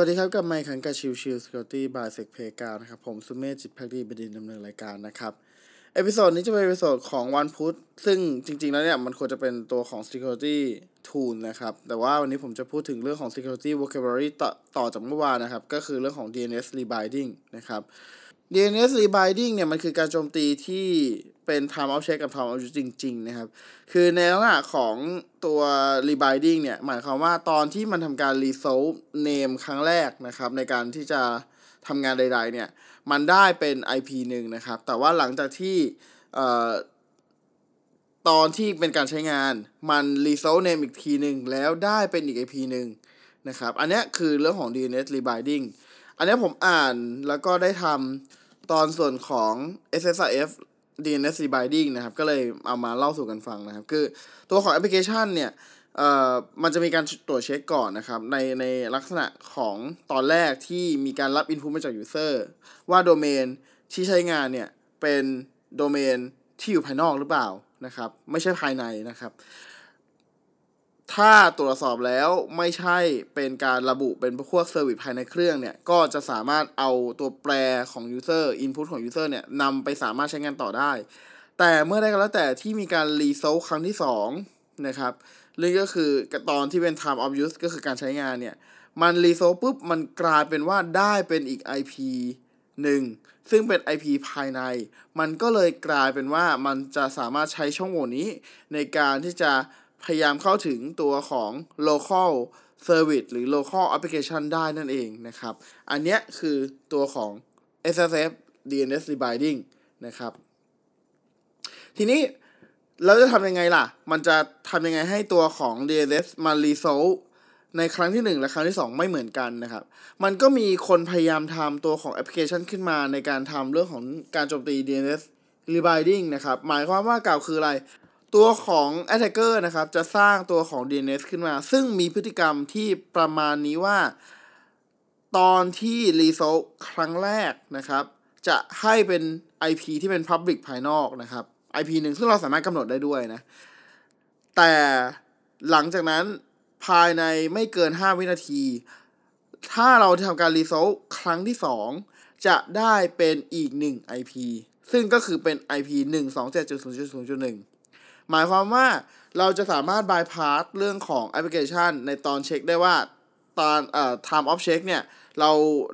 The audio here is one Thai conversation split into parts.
สวัสดีครับ กลับมาพบกันกับ Chill Chill Security by SecPlayground นะครับ ผมสุเมธจิตภักดีบดินทร์ดำเนินรายการนะครับ episode นี้จะเป็น episode ของวันพุธ ซึ่งจริง ๆ แล้วเนี่ย มันควรจะเป็นตัวของ security tool นะครับ แต่ว่าวันนี้ผมจะพูดถึงเรื่องของ security vocabulary ต่อต่อจากเมื่อวานนะครับ ก็คือเรื่องของ DNS rebinding นะครับ DNS rebinding เนี่ย มันคือการโจมตีที่ เป็น time of check กับ time of use จริง ๆ นะครับ คือในลักษณะของตัว rebinding เนี่ย หมายความว่าตอนที่มันทำการ resolve name ครั้งแรกนะครับ ในการที่จะทำงานใด ๆ เนี่ย มันได้เป็น IP หนึ่งนะครับ แต่ว่าหลังจากที่ตอนที่เป็นการใช้งานมัน resolve name อีกทีหนึ่งแล้วได้เป็นอีก IP หนึ่งนะครับ อันนี้คือเรื่องของ DNS rebinding อันนี้ผมอ่านแล้วก็ได้ทำตอนส่วนของ SSIF DNS rebinding นะครับ ก็เลยเอามาเล่าสู่กันฟังนะครับ คือตัวของแอปพลิเคชันเนี่ยเอ่อมันจะมีการตรวจเช็คก่อนนะครับ ในในลักษณะของตอนแรกที่มีการรับ input มาจาก user ว่าโดเมนที่ใช้งานเนี่ยเป็นโดเมนที่อยู่ภายนอกหรือเปล่านะครับ ไม่ใช่ภายในนะครับ ถ้าตรวจสอบแล้วไม่ใช่เป็นการระบุเป็นพวก service ภายในเครื่องเนี่ย ก็จะสามารถเอาตัวแปรของ user input ของ user เนี่ยนำไปสามารถใช้งานต่อได้ แต่เมื่อได้ก็แล้วแต่ที่มีการ result ครั้งที่2นะครับเรื่องก็คือตอนที่เป็น time of use ก็คือการใช้งานเนี่ย มัน result ปุ๊บ มันกลายเป็นว่าได้เป็นอีก IP หนึ่งซึ่งเป็น IP ภายใน มันก็เลยกลายเป็นว่ามันจะสามารถใช้ช่องโหว่นี้ในการที่จะ พยายามเข้าถึงตัวของ local service หรือ local application ได้นั่นเองนะครับ อันนี้คือตัวของ SSF DNS rebinding นะครับ ทีนี้เราจะทำยังไงล่ะ มันจะทำยังไงให้ตัวของ DNS มา resolve ในครั้งที่ 1 และครั้งที่ 2 ไม่เหมือนกันนะครับ มันก็มีคนพยายามทำตัวของแอปพลิเคชันขึ้นมาในการทำเรื่องของการโจมตี DNS rebinding นะครับ หมายความว่ากล่าวคืออะไร ตัวของ attacker นะครับจะสร้างตัวของ DNS ขึ้นมา ซึ่งมีพฤติกรรมที่ประมาณนี้ว่า ตอนที่ result ครั้งแรกนะครับ จะให้เป็น IP ที่เป็น public ภายนอกนะครับ IP หนึ่งซึ่งเราสามารถกำหนดได้ด้วยนะ แต่หลังจากนั้นภายในไม่เกิน 5 วินาที ถ้าเราทำการ result ครั้งที่ 2 จะได้เป็นอีก 1 IP ซึ่งก็คือเป็น IP 127.0.0.1 หมายความว่าเราจะสามารถบายพาสเรื่องของแอปพลิเคชัน ในตอนเช็คได้ว่าตอนเอ่อ time of check เนี่ย เรา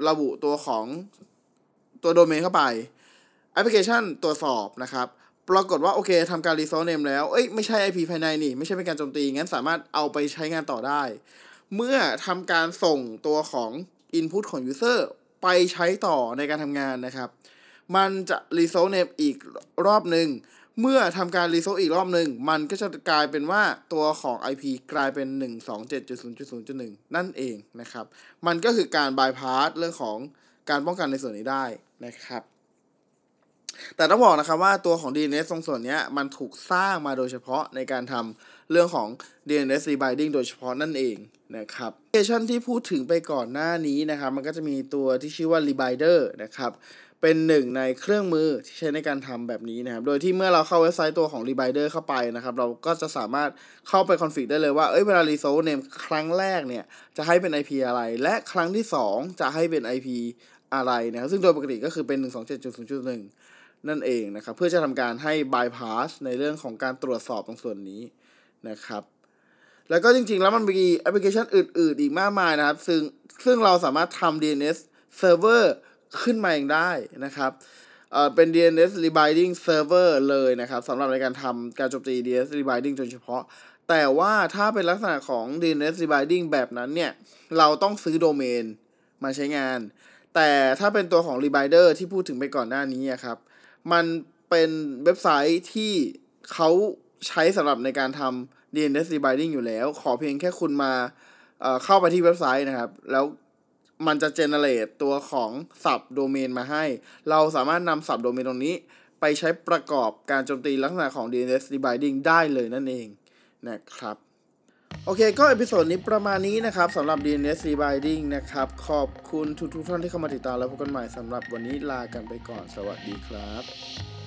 ระบุตัวของตัวโดเมนเข้าไปแอปพลิเคชันตรวจสอบนะครับ ปรากฏว่าโอเคทำการ resolve name แล้ว เอ้ยไม่ใช่ IP ภายในนี่ ไม่ใช่เป็นการโจมตี งั้นสามารถเอาไปใช้งานต่อได้ เมื่อทำการส่งตัวของ input ของ user ไปใช้ต่อในการทำงานนะครับ มันจะ resolve name อีกรอบหนึ่ง เมื่อทำการรีโซอีกรอบหนึ่งมันก็จะกลายเป็นว่าตัวของ IP กลายเป็น 127.0.0.1 นั่นเองนะครับ มันก็คือการบายพาสเรื่องของการป้องกันในส่วนนี้ได้นะครับ แต่ต้องบอกนะครับว่าตัวของ DNS ตรงส่วนนี้มันถูกสร้างมาโดยเฉพาะในการทำเรื่องของ DNS rebinding โดยเฉพาะนั่นเองนะครับแอปพลิเคชันที่พูดถึงไปก่อนหน้านี้นะครับ มันก็จะมีตัวที่ชื่อว่า Rebinder นะครับ เป็นหนึ่งในเครื่องมือที่ใช้ในการทำแบบนี้นะครับ โดยที่เมื่อเราเข้าเว็บไซต์ตัวของ Rebinder เข้าไปนะครับ เราก็จะสามารถเข้าไป config ได้เลยว่า เอ้ยเวลา resolve name ครั้งแรกเนี่ย จะให้เป็น IP อะไร และครั้งที่ 2 จะให้เป็น IP อะไรนะครับ ซึ่งโดยปกติก็คือเป็น 127.0.1 นั่นเองนะครับ เพื่อจะทำการให้ bypass ในเรื่องของการตรวจสอบตรงส่วนนี้นะครับแล้วก็จริงๆ แล้วมันมีแอปพลิเคชันอื่น ๆ อีกมากมายนะครับ ซึ่งซึ่งเราสามารถทำ DNS server ขึ้นมาเองได้นะครับเอ่อเป็น DNS rebinding server เลยนะครับสำหรับในการทำการโจมตี DNS rebinding โดยเฉพาะ แต่ว่าถ้าเป็นลักษณะของ DNS rebinding แบบนั้นเนี่ย เราต้องซื้อโดเมนมาใช้งาน แต่ถ้าเป็นตัวของ rebinder ที่พูดถึงไปก่อนหน้านี้ครับ มันเป็นเว็บไซต์ที่เขาใช้สำหรับในการทำ DNS rebinding อยู่แล้ว ขอเพียงแค่คุณมาเข้าไปที่เว็บไซต์นะครับ แล้ว มันจะ generate ตัวของ subdomain มาให้ เราสามารถนำ subdomain ตรงนี้ ไปใช้ประกอบการโจมตีลักษณะของ DNS rebinding ได้เลยนั่นเองนะครับโอเค ก็ episode นี้ประมาณนี้นะครับสำหรับ DNS rebinding นะครับ ขอบคุณทุกทุกท่านที่เข้ามาติดตามแล้วพบกันใหม่สำหรับวันนี้ลากันไปก่อน สวัสดีครับ